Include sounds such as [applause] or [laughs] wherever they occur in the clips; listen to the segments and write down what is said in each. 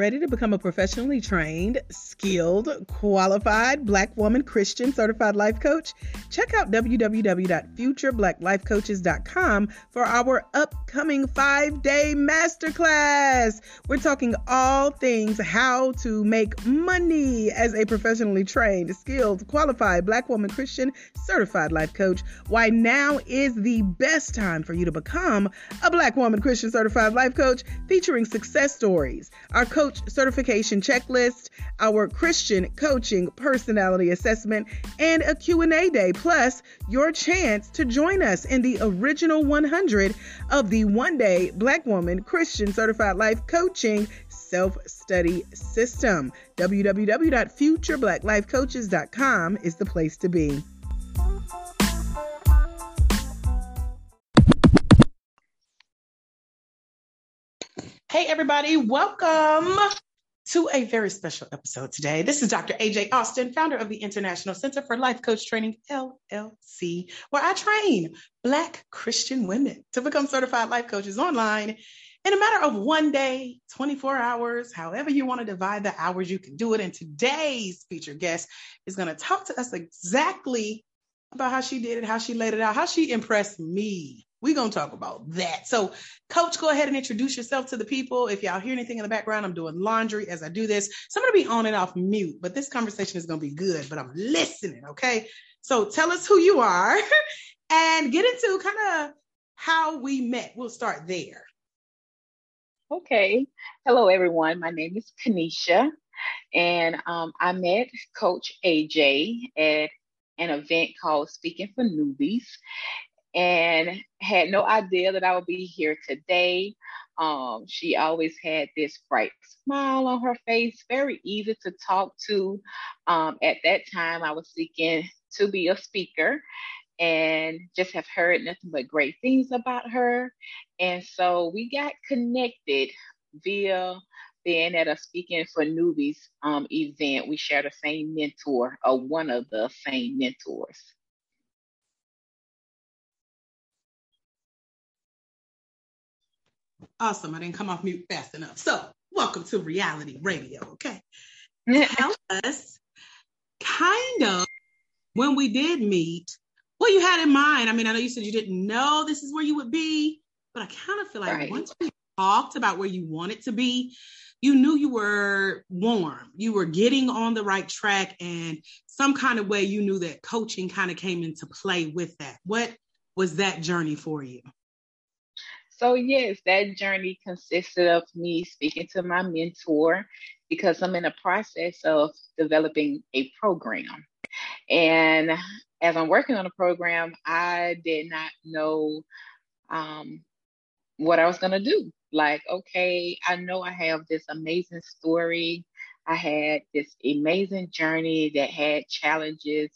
Ready to become a professionally trained, skilled, qualified Black woman Christian certified life coach? Check out www.futureblacklifecoaches.com for our upcoming five day masterclass. We're talking all things how to make money as a professionally trained, skilled, qualified Black woman Christian certified life coach. Why now is the best time for you to become a Black woman Christian certified life coach featuring success stories. Our coach certification checklist, our Christian coaching personality assessment, and a Q&A day, plus your chance to join us in the original 100 of the one-day Black Woman Christian Certified Life Coaching self-study system. www.futureblacklifecoaches.com is the place to be. Hey, everybody, welcome to a very special episode today. This is Dr. AJ Austin, founder of the International Center for Life Coach Training, LLC, where I train Black Christian women to become certified life coaches online in a matter of one day, 24 hours, however you want to divide the hours, you can do it. And today's featured guest is going to talk to us exactly about how she did it, how she laid it out, how she impressed me we're going to talk about that. So, coach, go ahead and introduce yourself to the people. If y'all hear anything in the background, I'm doing laundry as I do this. So, I'm going to be on and off mute, but this conversation is going to be good, but I'm listening. Okay. So, tell us who you are [laughs] and get into kind of how we met. We'll start there. Okay. Hello, everyone. My name is Kanisha, and um, I met Coach AJ at an event called Speaking for Newbies and had no idea that I would be here today. Um, she always had this bright smile on her face, very easy to talk to. Um, at that time, I was seeking to be a speaker and just have heard nothing but great things about her. And so we got connected via being at a Speaking for Newbies um, event. We share the same mentor, or one of the same mentors. Awesome. I didn't come off mute fast enough. So, welcome to reality radio. Okay. [laughs] Tell us kind of when we did meet, what you had in mind. I mean, I know you said you didn't know this is where you would be, but I kind of feel like right. once we talked about where you wanted to be, you knew you were warm. You were getting on the right track, and some kind of way you knew that coaching kind of came into play with that. What was that journey for you? So, yes, that journey consisted of me speaking to my mentor because I'm in the process of developing a program. And as I'm working on the program, I did not know um, what I was going to do. Like, okay, I know I have this amazing story. I had this amazing journey that had challenges.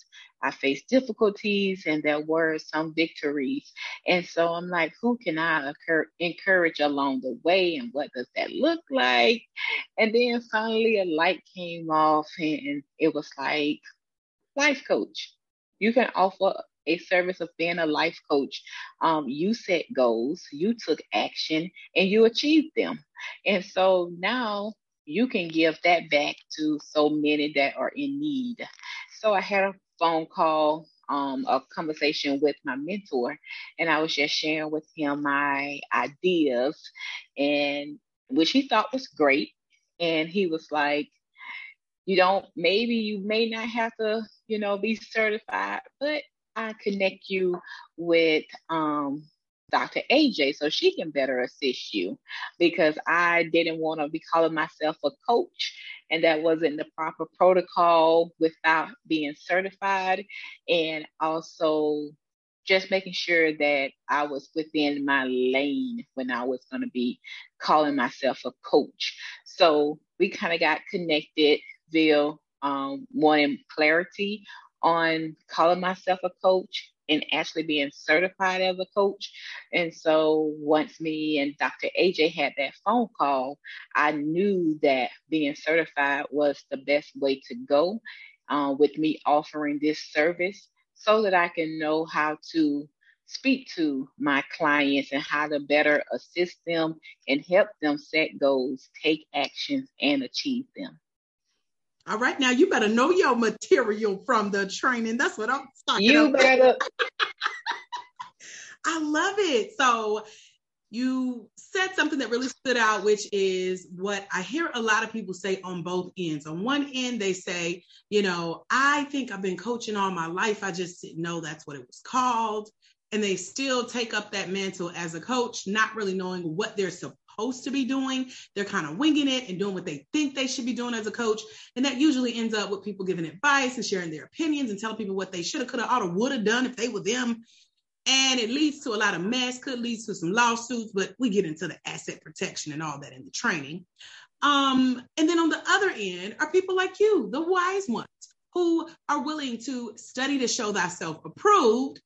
I faced difficulties and there were some victories. And so I'm like, who can I encourage along the way? And what does that look like? And then finally a light came off and it was like, life coach. You can offer a service of being a life coach. Um, you set goals, you took action, and you achieved them. And so now you can give that back to so many that are in need. So I had a phone call, um, a conversation with my mentor, and I was just sharing with him my ideas, and which he thought was great. And he was like, you don't, maybe you may not have to, you know, be certified, but I connect you with um, Dr. AJ so she can better assist you because I didn't want to be calling myself a coach and that wasn't the proper protocol without being certified and also just making sure that I was within my lane when I was going to be calling myself a coach. So we kind of got connected via um, wanting clarity on calling myself a coach and actually being certified as a coach. And so once me and Dr. AJ had that phone call, I knew that being certified was the best way to go uh, with me offering this service so that I can know how to speak to my clients and how to better assist them and help them set goals, take actions, and achieve them. All right, now you better know your material from the training. That's what I'm talking you about. better. [laughs] I love it. So you said something that really stood out, which is what I hear a lot of people say on both ends. On one end, they say, you know, I think I've been coaching all my life. I just didn't know that's what it was called. And they still take up that mantle as a coach, not really knowing what they're supposed to be doing. They're kind of winging it and doing what they think they should be doing as a coach. And that usually ends up with people giving advice and sharing their opinions and telling people what they should have, could have, ought would have done if they were them. And it leads to a lot of mess, could lead to some lawsuits, but we get into the asset protection and all that in the training. Um, and then on the other end are people like you, the wise ones, who are willing to study to show thyself approved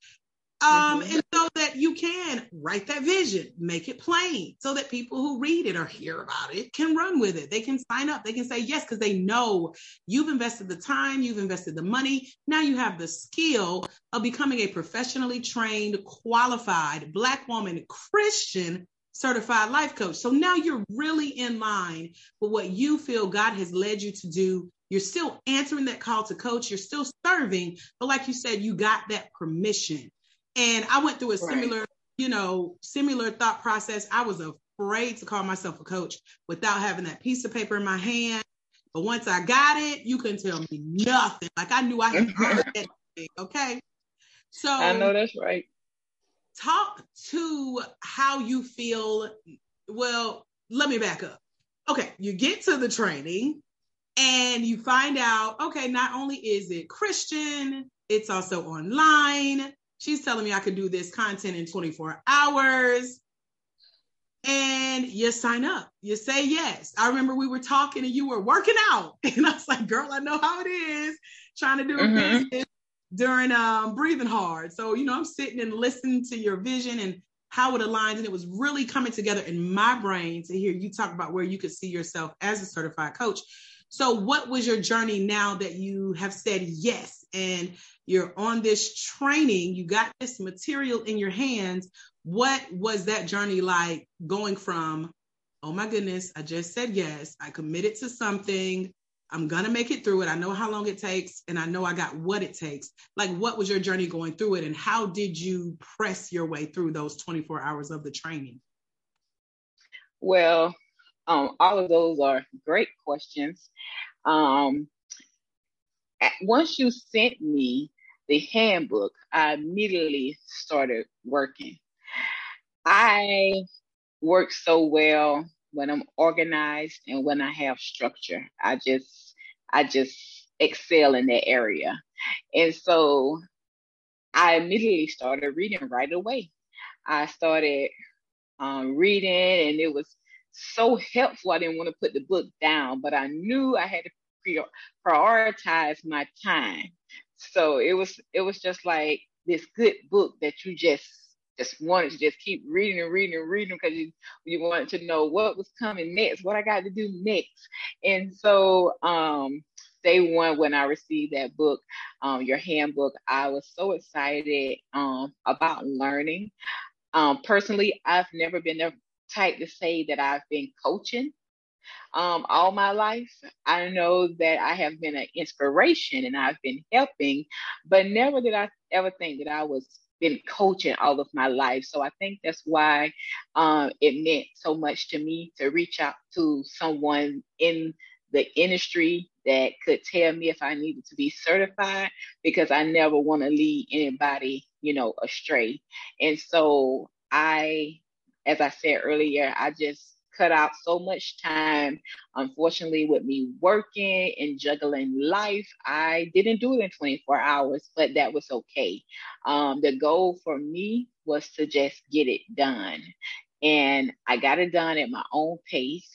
um, mm-hmm. and so that you can write that vision, make it plain, so that people who read it or hear about it can run with it. They can sign up. They can say yes because they know you've invested the time, you've invested the money. Now you have the skill of becoming a professionally trained, qualified Black woman Christian certified life coach. So now you're really in line with what you feel God has led you to do. You're still answering that call to coach. You're still serving, but like you said, you got that permission and I went through a similar, right. you know, similar thought process. I was afraid to call myself a coach without having that piece of paper in my hand. But once I got it, you couldn't tell me nothing. Like I knew I had [laughs] heard that thing. Okay. So I know that's right. Talk to how you feel. Well, let me back up. Okay, you get to the training and you find out, okay, not only is it Christian, it's also online. She's telling me I could do this content in 24 hours. And you sign up, you say yes. I remember we were talking and you were working out. [laughs] And I was like, girl, I know how it is trying to do mm-hmm. a business during um, breathing hard. So, you know, I'm sitting and listening to your vision and how it aligns. And it was really coming together in my brain to hear you talk about where you could see yourself as a certified coach. So, what was your journey now that you have said yes and you're on this training, you got this material in your hands? What was that journey like going from, oh my goodness, I just said yes, I committed to something, I'm gonna make it through it. I know how long it takes, and I know I got what it takes. Like, what was your journey going through it, and how did you press your way through those 24 hours of the training? Well, um, all of those are great questions. Um, once you sent me the handbook, I immediately started working. I work so well when I'm organized and when I have structure. I just, I just excel in that area. And so I immediately started reading right away. I started um, reading and it was so helpful. I didn't want to put the book down, but I knew I had to prioritize my time. So it was it was just like this good book that you just just wanted to just keep reading and reading and reading because you you wanted to know what was coming next, what I got to do next. And so um day one when I received that book, um, your handbook, I was so excited um, about learning. Um, personally, I've never been the type to say that I've been coaching um, all my life. I know that I have been an inspiration and I've been helping, but never did I ever think that I was been coaching all of my life. So I think that's why um, it meant so much to me to reach out to someone in the industry that could tell me if I needed to be certified because I never want to lead anybody, you know, astray. And so I as I said earlier, I just cut out so much time. Unfortunately, with me working and juggling life, I didn't do it in 24 hours, but that was okay. Um, the goal for me was to just get it done. And I got it done at my own pace.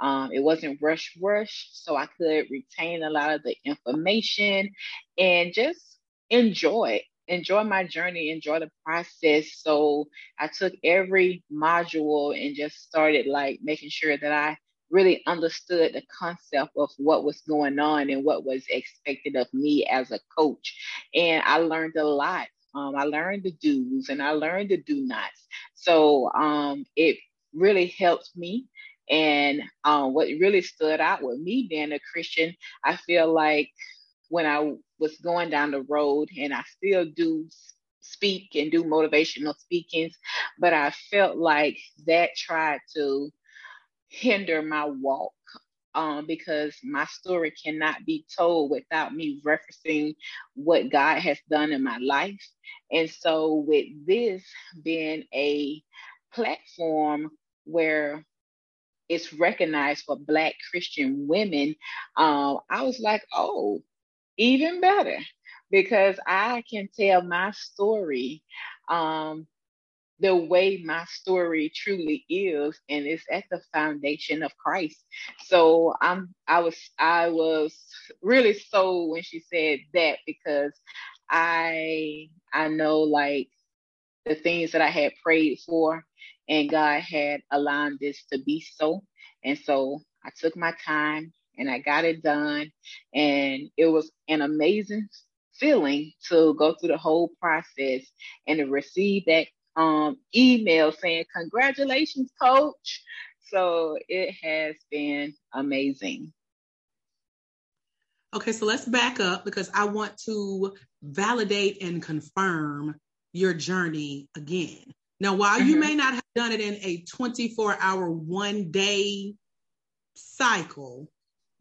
Um, it wasn't rush rush, so I could retain a lot of the information and just enjoy enjoy my journey, enjoy the process. So I took every module and just started like making sure that I really understood the concept of what was going on and what was expected of me as a coach. And I learned a lot. Um, I learned the do's and I learned the do nots. So um, it really helped me. And um, what really stood out with me being a Christian, I feel like when I was going down the road, and I still do speak and do motivational speakings, but I felt like that tried to hinder my walk um, because my story cannot be told without me referencing what God has done in my life. And so, with this being a platform where it's recognized for Black Christian women, um, I was like, oh, even better because I can tell my story um, the way my story truly is, and it's at the foundation of Christ. So I'm I was I was really sold when she said that because I I know like the things that I had prayed for and God had allowed this to be so. And so I took my time and I got it done. And it was an amazing feeling to go through the whole process and to receive that um, email saying, Congratulations, coach. So it has been amazing. Okay, so let's back up because I want to validate and confirm your journey again. Now, while mm-hmm. you may not have done it in a 24 hour, one day cycle,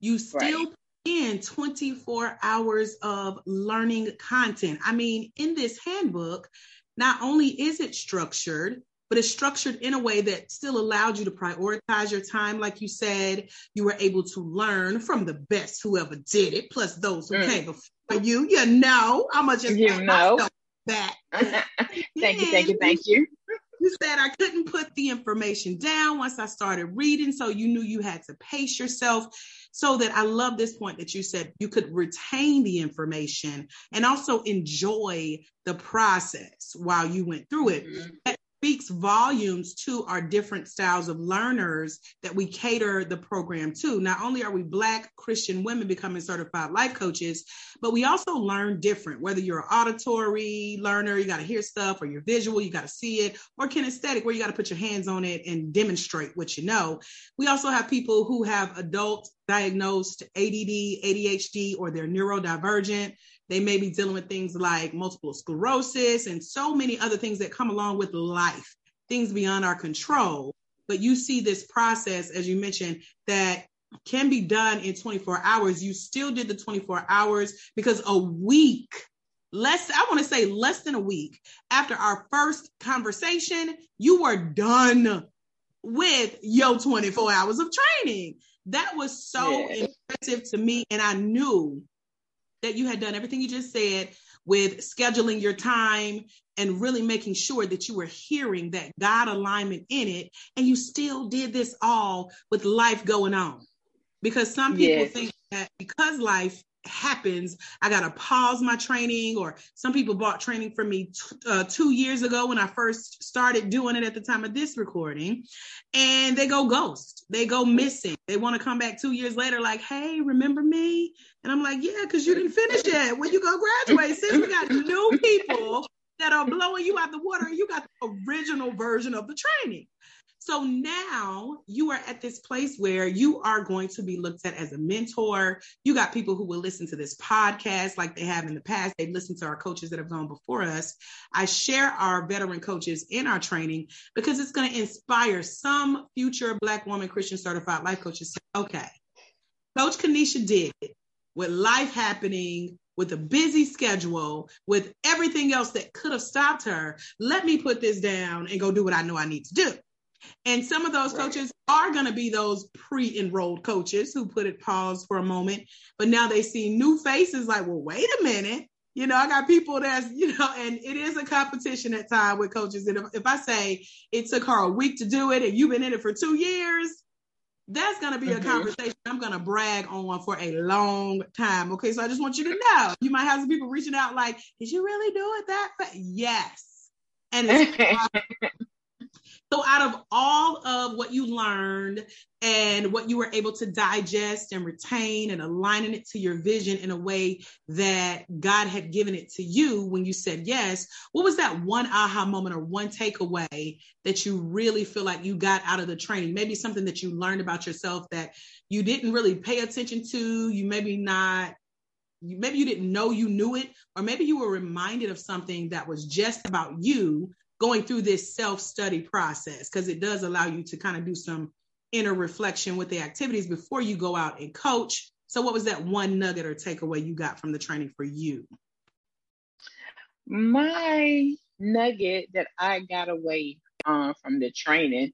you still right. put in 24 hours of learning content. I mean, in this handbook, not only is it structured, but it's structured in a way that still allowed you to prioritize your time. Like you said, you were able to learn from the best whoever did it, plus those who mm. came before you. You know, I'm gonna just you know that. [laughs] thank you, thank you, thank you you said I couldn't put the information down once I started reading. So you knew you had to pace yourself. So that I love this point that you said you could retain the information and also enjoy the process while you went through it. Mm-hmm speaks volumes to our different styles of learners that we cater the program to. Not only are we Black Christian women becoming certified life coaches, but we also learn different. Whether you're an auditory learner, you got to hear stuff, or you're visual, you got to see it, or kinesthetic, where you got to put your hands on it and demonstrate what you know. We also have people who have adult diagnosed ADD, ADHD, or they're neurodivergent. They may be dealing with things like multiple sclerosis and so many other things that come along with life, things beyond our control. But you see this process, as you mentioned, that can be done in 24 hours. You still did the 24 hours because a week, less, I want to say less than a week after our first conversation, you were done with your 24 hours of training. That was so yeah. impressive to me. And I knew that you had done everything you just said with scheduling your time and really making sure that you were hearing that God alignment in it. And you still did this all with life going on. Because some people yes. think that because life happens, I got to pause my training, or some people bought training from me t- uh, two years ago when I first started doing it at the time of this recording, and they go ghost, they go missing. They want to come back two years later, like, hey, remember me? And I'm like, yeah, because you didn't finish yet. When you go graduate, since we got new people that are blowing you out the water, you got the original version of the training. So now you are at this place where you are going to be looked at as a mentor. You got people who will listen to this podcast like they have in the past. They've listened to our coaches that have gone before us. I share our veteran coaches in our training because it's going to inspire some future Black woman Christian certified life coaches. Say, okay, Coach Kanisha did it with life happening, with a busy schedule, with everything else that could have stopped her. Let me put this down and go do what I know I need to do. And some of those right. coaches are going to be those pre enrolled coaches who put it pause for a moment, but now they see new faces like, well, wait a minute. You know, I got people that's, you know, and it is a competition at time with coaches. And if, if I say it took her a week to do it and you've been in it for two years, that's going to be mm-hmm. a conversation I'm going to brag on for a long time. Okay. So I just want you to know you might have some people reaching out like, did you really do it that fast? Yes. And it's [laughs] So, out of all of what you learned and what you were able to digest and retain and aligning it to your vision in a way that God had given it to you when you said yes, what was that one aha moment or one takeaway that you really feel like you got out of the training? Maybe something that you learned about yourself that you didn't really pay attention to, you maybe not maybe you didn't know you knew it, or maybe you were reminded of something that was just about you going through this self study process, because it does allow you to kind of do some inner reflection with the activities before you go out and coach. So, what was that one nugget or takeaway you got from the training for you? My nugget that I got away uh, from the training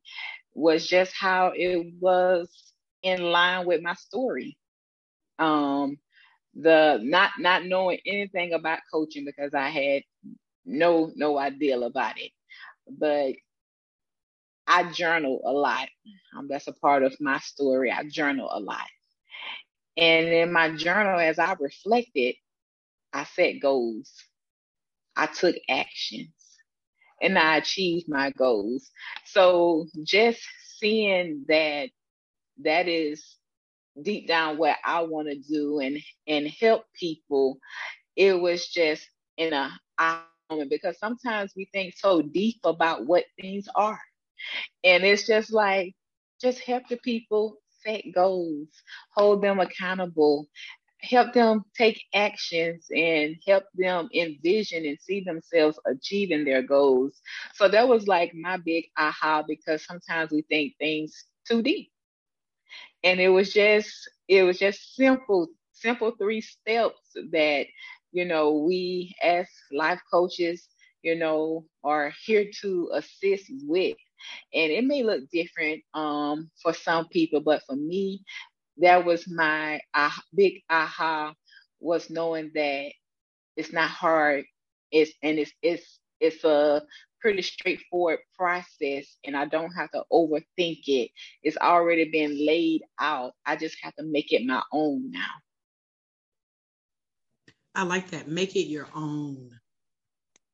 was just how it was in line with my story. Um, the not not knowing anything about coaching because I had no no idea about it. But I journal a lot. Um, that's a part of my story. I journal a lot. And in my journal, as I reflected, I set goals. I took actions and I achieved my goals. So just seeing that that is deep down what I want to do and and help people, it was just in a because sometimes we think so deep about what things are. And it's just like just help the people set goals, hold them accountable, help them take actions and help them envision and see themselves achieving their goals. So that was like my big aha because sometimes we think things too deep and it was just it was just simple simple three steps that you know we as life coaches you know are here to assist with and it may look different um for some people but for me that was my uh, big aha was knowing that it's not hard it's and it's it's it's a pretty straightforward process and I don't have to overthink it. It's already been laid out. I just have to make it my own now. I like that. Make it your own.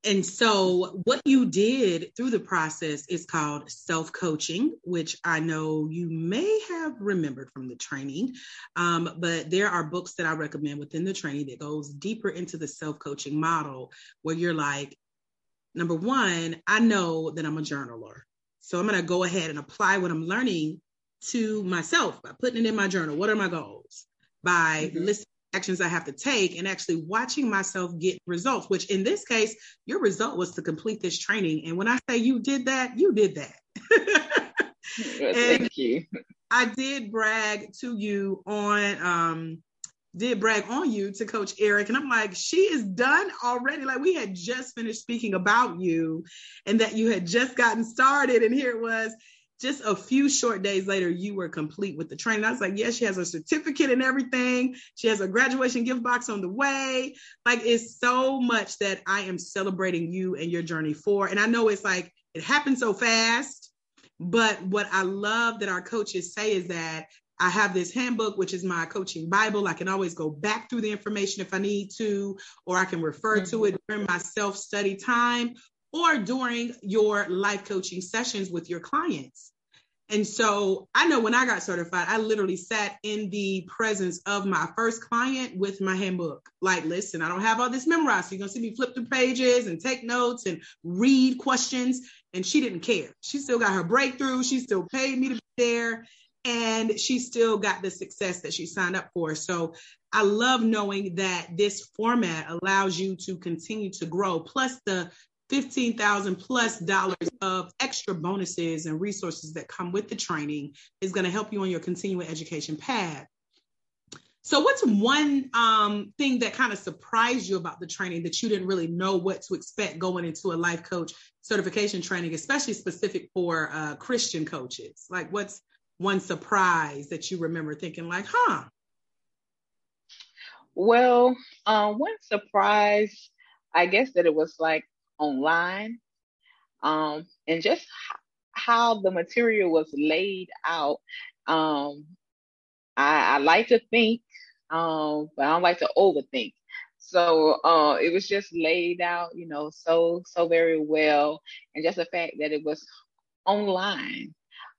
And so, what you did through the process is called self coaching, which I know you may have remembered from the training. Um, but there are books that I recommend within the training that goes deeper into the self coaching model, where you're like, Number one, I know that I'm a journaler. So I'm going to go ahead and apply what I'm learning to myself by putting it in my journal. What are my goals? By mm-hmm. listing actions I have to take and actually watching myself get results, which in this case, your result was to complete this training. And when I say you did that, you did that. thank [laughs] you. I did brag to you on um, did brag on you to Coach Eric. And I'm like, she is done already. Like, we had just finished speaking about you and that you had just gotten started. And here it was just a few short days later, you were complete with the training. I was like, yes, she has a certificate and everything. She has a graduation gift box on the way. Like, it's so much that I am celebrating you and your journey for. And I know it's like, it happened so fast. But what I love that our coaches say is that I have this handbook, which is my coaching Bible. I can always go back through the information if I need to, or I can refer mm-hmm. to it during my self study time or during your life coaching sessions with your clients. And so I know when I got certified, I literally sat in the presence of my first client with my handbook. Like, listen, I don't have all this memorized. So you're going to see me flip through pages and take notes and read questions. And she didn't care. She still got her breakthrough. She still paid me to be there and she still got the success that she signed up for. So I love knowing that this format allows you to continue to grow, plus the 15,000 plus dollars of extra bonuses and resources that come with the training is going to help you on your continuing education path. So, what's one um, thing that kind of surprised you about the training that you didn't really know what to expect going into a life coach certification training, especially specific for uh, Christian coaches? Like, what's one surprise that you remember thinking like, huh? Well, uh, one surprise, I guess that it was like online, um, and just how the material was laid out. Um, I, I like to think, um, but I don't like to overthink. So uh, it was just laid out, you know, so so very well, and just the fact that it was online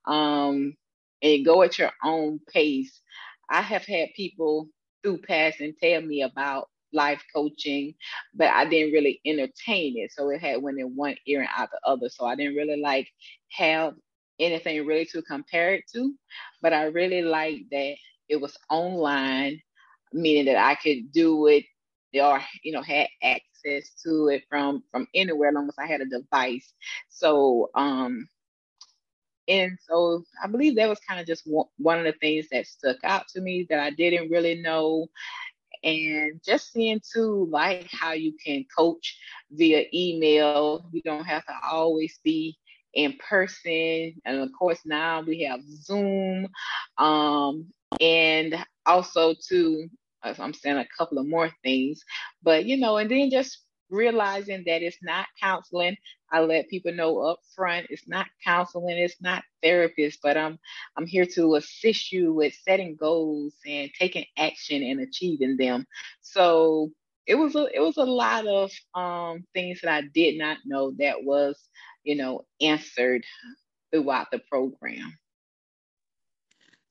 um, and go at your own pace. I have had people through past and tell me about life coaching, but I didn't really entertain it. So it had went in one ear and out the other. So I didn't really like have anything really to compare it to. But I really liked that it was online, meaning that I could do it or you know had access to it from from anywhere as long as I had a device. So um and so I believe that was kind of just one of the things that stuck out to me that I didn't really know and just seeing too like how you can coach via email. You don't have to always be in person and of course now we have zoom um, and also too i'm saying a couple of more things. But you know and then just realizing that it's not counseling. I let people know up front it's not counseling, it's not therapist, but I'm I'm here to assist you with setting goals and taking action and achieving them. So it was a it was a lot of um, things that I did not know that was you know answered throughout the program.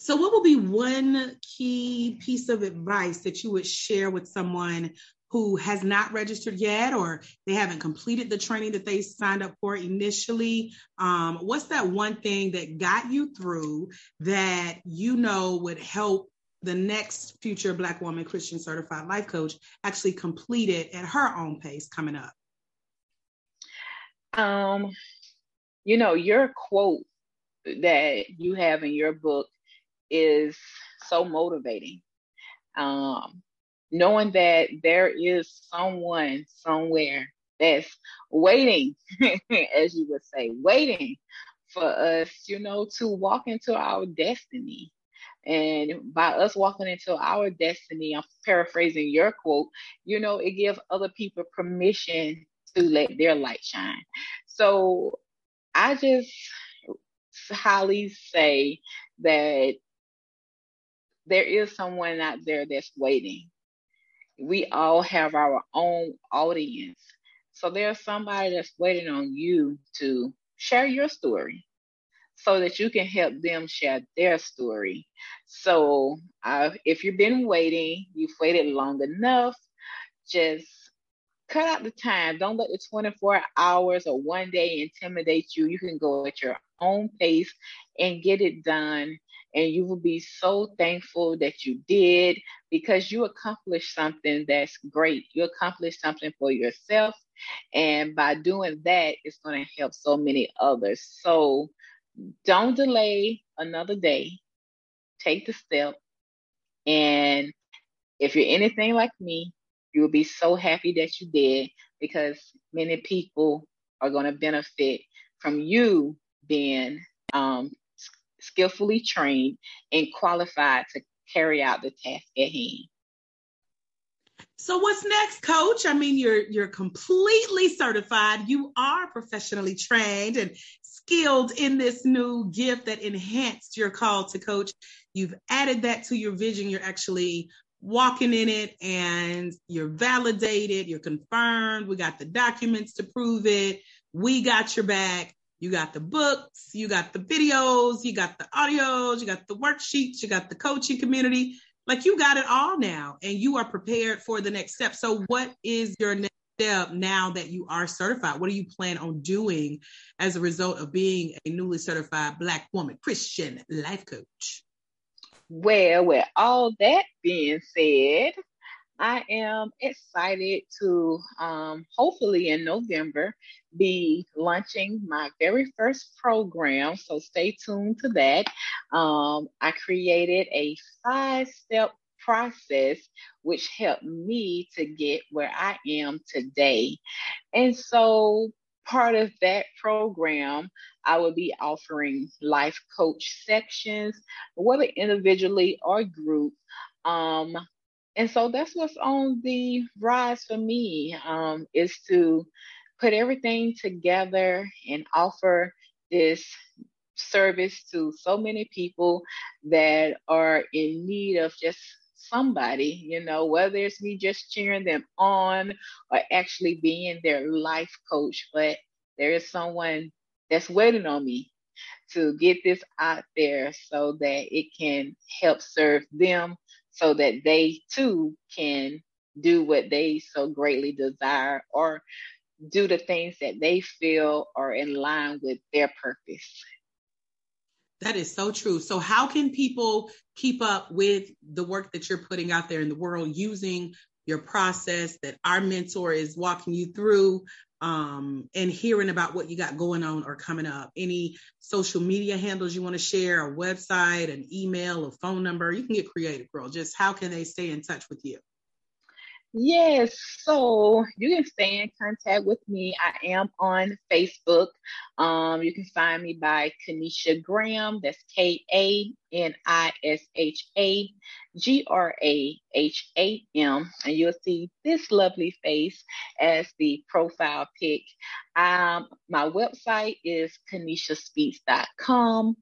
So, what would be one key piece of advice that you would share with someone who has not registered yet or they haven't completed the training that they signed up for initially um, what's that one thing that got you through that you know would help the next future black woman christian certified life coach actually complete it at her own pace coming up? Um you know your quote that you have in your book is so motivating. Um knowing that there is someone somewhere that's waiting, [laughs] as you would say, waiting for us, you know, to walk into our destiny. And by us walking into our destiny, I'm paraphrasing your quote, you know, it gives other people permission to let their light shine. So I just highly say that there is someone out there that's waiting we all have our own audience. So there's somebody that's waiting on you to share your story so that you can help them share their story. So uh, if you've been waiting, you've waited long enough, just cut out the time. Don't let the 24 hours or one day intimidate you. You can go at your own pace and get it done and you will be so thankful that you did because you accomplished something that's great. You accomplished something for yourself. And by doing that, it's going to help so many others. So don't delay another day. Take the step. And if you're anything like me, you will be so happy that you did because many people are going to benefit from you being um, skillfully trained and qualified to carry out the task at hand. So what's next, coach? I mean, you're you're completely certified. You are professionally trained and skilled in this new gift that enhanced your call to coach. You've added that to your vision. You're actually walking in it and you're validated, you're confirmed. We got the documents to prove it. We got your back. You got the books, you got the videos, you got the audios, you got the worksheets, you got the coaching community. Like you got it all now and you are prepared for the next step. So, what is your next step now that you are certified? What do you plan on doing as a result of being a newly certified Black woman Christian life coach? Well, with all that being said, I am excited to um, hopefully in November be launching my very first program. So stay tuned to that. Um, I created a five step process which helped me to get where I am today. And so part of that program, I will be offering life coach sections, whether individually or group. Um, and so that's what's on the rise for me um, is to put everything together and offer this service to so many people that are in need of just somebody, you know, whether it's me just cheering them on or actually being their life coach, but there is someone that's waiting on me to get this out there so that it can help serve them so that they too can do what they so greatly desire or do the things that they feel are in line with their purpose. That is so true. So, how can people keep up with the work that you're putting out there in the world using your process that our mentor is walking you through um, and hearing about what you got going on or coming up? Any social media handles you want to share, a website, an email, a phone number? You can get creative, girl. Just how can they stay in touch with you? Yes, so you can stay in contact with me. I am on Facebook. Um, you can find me by Kanisha Graham. That's K A N I S H A G R A H A M. And you'll see this lovely face as the profile pic. Um, my website is kanishaspeaks.com.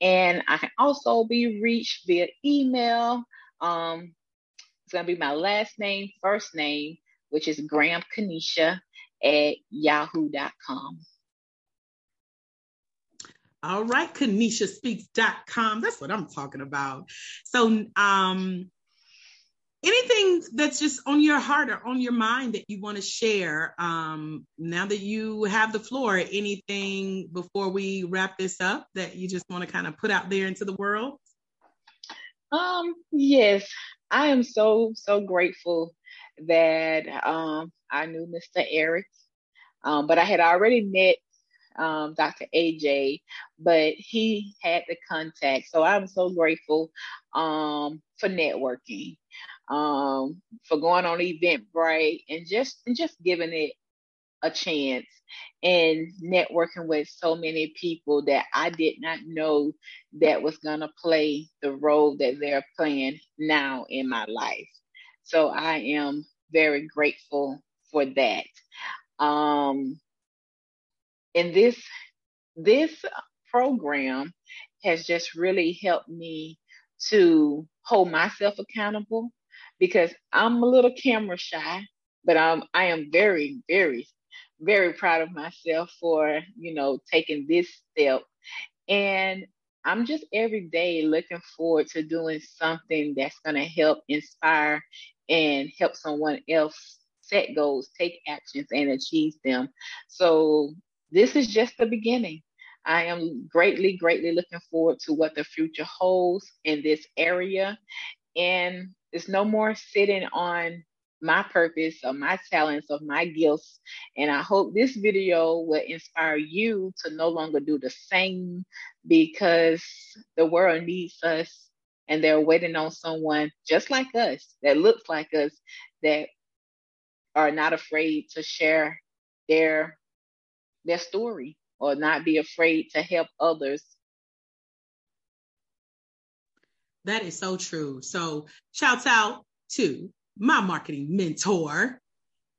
And I can also be reached via email. Um, it's going to be my last name, first name, which is Graham Kanisha at yahoo.com. All right, KanishaSpeaks.com. That's what I'm talking about. So, um, anything that's just on your heart or on your mind that you want to share um, now that you have the floor anything before we wrap this up that you just want to kind of put out there into the world um yes I am so, so grateful that um, I knew Mr. Eric, um, but I had already met um, Dr. AJ, but he had the contact. So I'm so grateful um, for networking, um, for going on Eventbrite, and just and just giving it a chance and networking with so many people that I did not know that was going to play the role that they're playing now in my life. So I am very grateful for that. Um, and this this program has just really helped me to hold myself accountable because I'm a little camera shy, but I'm I am very very very proud of myself for, you know, taking this step. And I'm just every day looking forward to doing something that's going to help inspire and help someone else set goals, take actions, and achieve them. So this is just the beginning. I am greatly, greatly looking forward to what the future holds in this area. And it's no more sitting on my purpose of my talents of my gifts. And i hope this video will inspire you to no longer do the same because the world needs us and they're waiting on someone just like us that looks like us that are not afraid to share their their story or not be afraid to help others. That is so true. So shouts out to my marketing mentor,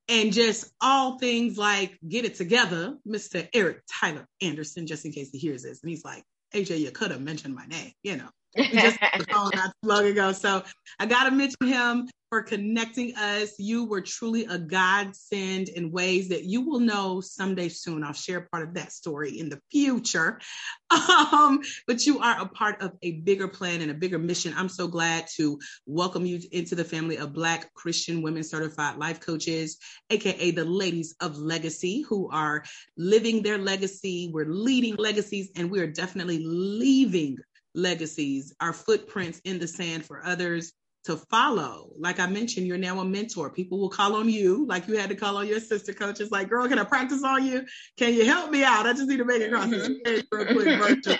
and just all things like get it together, Mr. Eric Tyler Anderson, just in case he hears this. And he's like, AJ, you could have mentioned my name, you know. just [laughs] not too long ago. So I gotta mention him for connecting us. You were truly a godsend in ways that you will know someday soon. I'll share part of that story in the future. [laughs] Um, but you are a part of a bigger plan and a bigger mission. I'm so glad to welcome you into the family of Black Christian women certified life coaches, aka the ladies of legacy, who are living their legacy. We're leading legacies, and we are definitely leaving legacies, our footprints in the sand for others to follow. Like I mentioned, you're now a mentor. People will call on you, like you had to call on your sister coaches, like, girl, can I practice on you? Can you help me out? I just need to make it across this real quick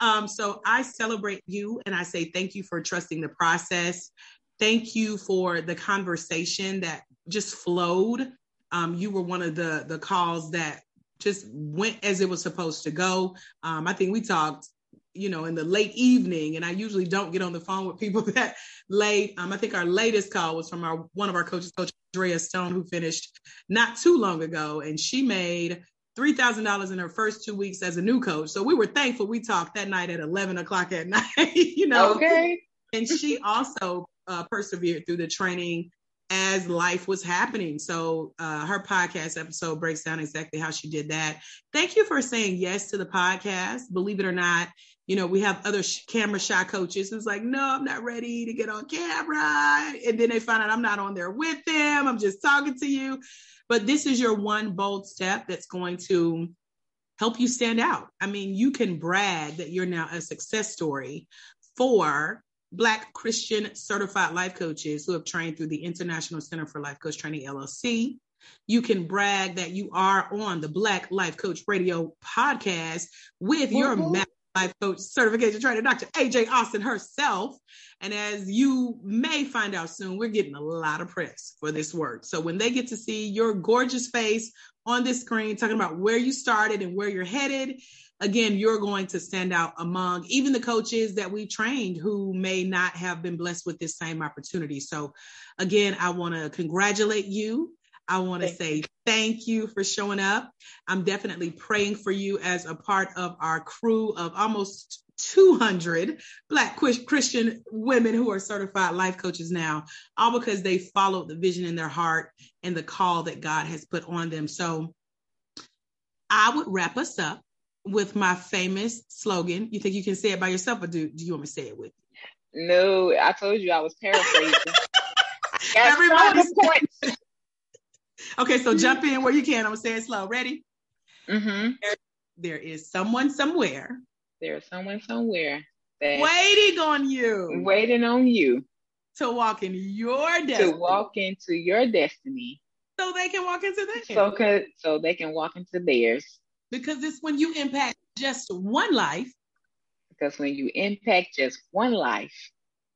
Um, so I celebrate you and I say thank you for trusting the process. Thank you for the conversation that just flowed. Um, you were one of the the calls that just went as it was supposed to go. Um, I think we talked you know, in the late evening, and I usually don't get on the phone with people [laughs] that late. Um, I think our latest call was from our one of our coaches, Coach Andrea Stone, who finished not too long ago, and she made three thousand dollars in her first two weeks as a new coach. So we were thankful. We talked that night at eleven o'clock at [laughs] night, you know. Okay. And she also uh, persevered through the training as life was happening. So uh, her podcast episode breaks down exactly how she did that. Thank you for saying yes to the podcast. Believe it or not, you know, we have other sh- camera shy coaches who's like, no, I'm not ready to get on camera. And then they find out I'm not on there with them. I'm just talking to you. But this is your one bold step that's going to help you stand out. I mean, you can brag that you're now a success story for Black Christian certified life coaches who have trained through the International Center for Life Coach Training LLC. You can brag that you are on the Black Life Coach Radio podcast with mm-hmm. your life coach certification trainer, Dr. AJ Austin herself. And as you may find out soon, we're getting a lot of press for this work. So when they get to see your gorgeous face on this screen, talking about where you started and where you're headed, again, you're going to stand out among even the coaches that we trained who may not have been blessed with this same opportunity. So again, I want to congratulate you I want to say thank you for showing up. I'm definitely praying for you as a part of our crew of almost 200 Black Christian women who are certified life coaches now, all because they followed the vision in their heart and the call that God has put on them. So I would wrap us up with my famous slogan. You think you can say it by yourself, or do, do you want me to say it with you? No, I told you I was paraphrasing. [laughs] Everybody's points. [laughs] Okay, so jump in where you can. I'm gonna say it slow. Ready? Mm-hmm. There, there is someone somewhere. There is someone somewhere waiting on you. Waiting on you to walk in your destiny. To walk into your destiny. So they can walk into theirs. So so they can walk into theirs. Because it's when you impact just one life. Because when you impact just one life,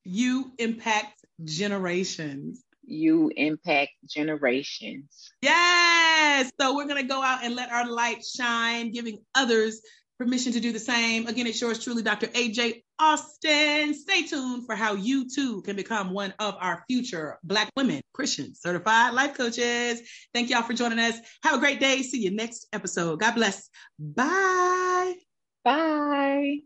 you impact generations you impact generations. Yes. So we're going to go out and let our light shine, giving others permission to do the same. Again, it's yours truly, Dr. AJ Austin. Stay tuned for how you too can become one of our future Black women, Christian certified life coaches. Thank y'all for joining us. Have a great day. See you next episode. God bless. Bye. Bye.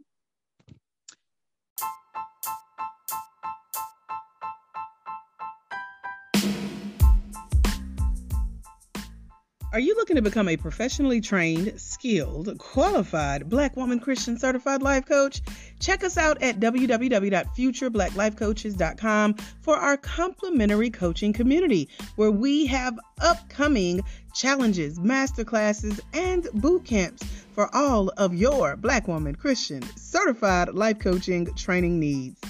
Are you looking to become a professionally trained, skilled, qualified Black woman Christian certified life coach? Check us out at www.futureblackLifeCoaches.com for our complimentary coaching community, where we have upcoming challenges, masterclasses, and boot camps for all of your Black woman Christian certified life coaching training needs.